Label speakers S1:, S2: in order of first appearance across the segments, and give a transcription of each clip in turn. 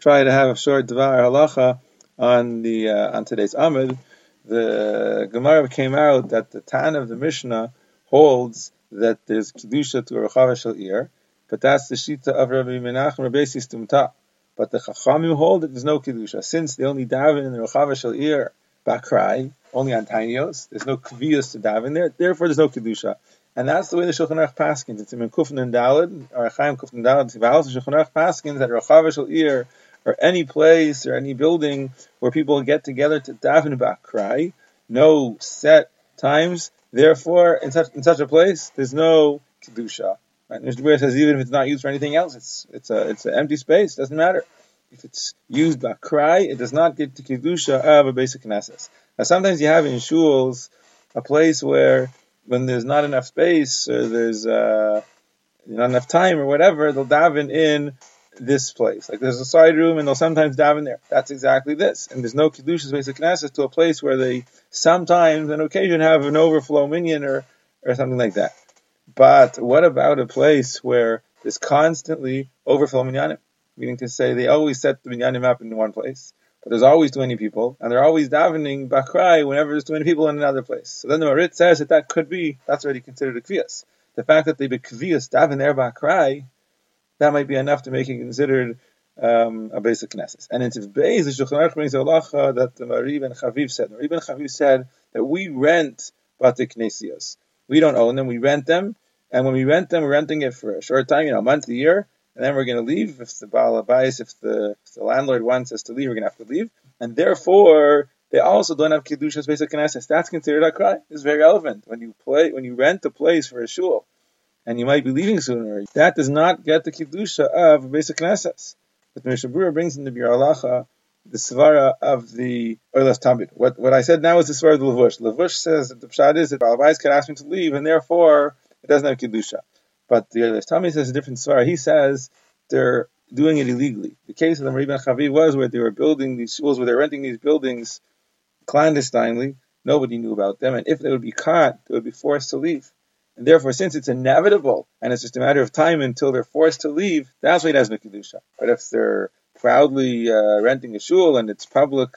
S1: try to have a short Dvar Halacha on the uh, on today's Amud, the Gemara came out that the Tanna of the Mishnah holds that there's Kedusha to a Rechava Shal Ir, but that's the Shita of Rabbi Menachem Rabbi Stumta. But the Chachamim hold that there's no Kedusha, since they only daven in the Rechava Shal Ir, Bakrai, only on Tainios, there's no Kviyas to daven there, therefore there's no Kedusha. And that's the way the Shulchan Aruch paskins. It's in Kufn and Dalad, or Chaim Kufn and Dalad, Tivalos, the Shulchan Aruch paskins that Rechava Shal Ir or any place or any building where people get together to daven bakrai, no set times. Therefore, in such in such a place, there's no kedusha. Right? Mr. says even if it's not used for anything else, it's it's a it's an empty space. Doesn't matter if it's used bakrai, it does not get to kedusha of a basic knesses. Now sometimes you have in shuls a place where when there's not enough space or there's uh, not enough time or whatever, they'll daven in this place. Like there's a side room and they'll sometimes daven there. That's exactly this. And there's no Kedushas basic Knesset to a place where they sometimes on occasion have an overflow minyan or, or something like that. But what about a place where there's constantly overflow minyanim? Meaning to say they always set the minyanim up in one place. But there's always too many people, and they're always davening bakrai whenever there's too many people in another place. So then the Marit says that that could be, that's already considered a kvias. The fact that they be kvias daven there bakrai that might be enough to make it considered um, a basic knesses. And in Tiv Beis, the Shulchan Aruch brings a halacha that the Mahari ibn Chaviv said. Mahari ibn Chaviv said that we rent bate knesios. We don't own them, we rent them, and when we rent them, we're renting it for a short time, you know, a month, a year, and then we're going to leave. If the Baal Abais, if the, if the landlord wants us to leave, we're going to have to leave. And therefore, they also don't have Kedusha's basic knesses. That's considered a cry. It's very relevant. When you play, when you rent a place for a shul, and you might be leaving sooner. That does not get the kedusha of basic knesses. But Mishnah Berurah brings in the Biur Halacha the svara of the Oilas Tamid. What what I said now is the svara of the Levush. Levush says that the pshat is that Balabais could ask me to leave, and therefore it doesn't have kedusha. But the Oilas Tamid says a different svara. He says they're doing it illegally. The case of the Marib and Chavi was where they were building these schools, where they're renting these buildings clandestinely. Nobody knew about them, and if they would be caught, they would be forced to leave. And therefore, since it's inevitable and it's just a matter of time until they're forced to leave, that's why it has no kedusha. But if they're proudly uh, renting a shul and it's public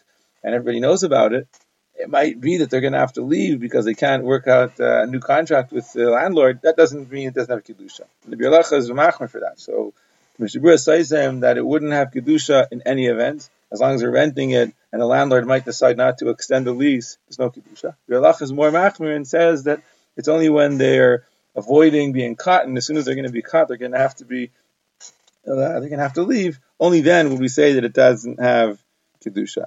S1: and everybody knows about it, it might be that they're going to have to leave because they can't work out a new contract with the landlord. That doesn't mean it doesn't have kedusha. The Biur Halacha is machmer for that. So Mishnah Berurah says to him that it wouldn't have kedusha in any event as long as they're renting it and the landlord might decide not to extend the lease. There's no kedusha. Biur Halacha is more machmer and says that it's only when they're avoiding being caught, and as soon as they're going to be caught, they're going to have to be, uh, they're going to have to leave. Only then will we say that it doesn't have kedusha.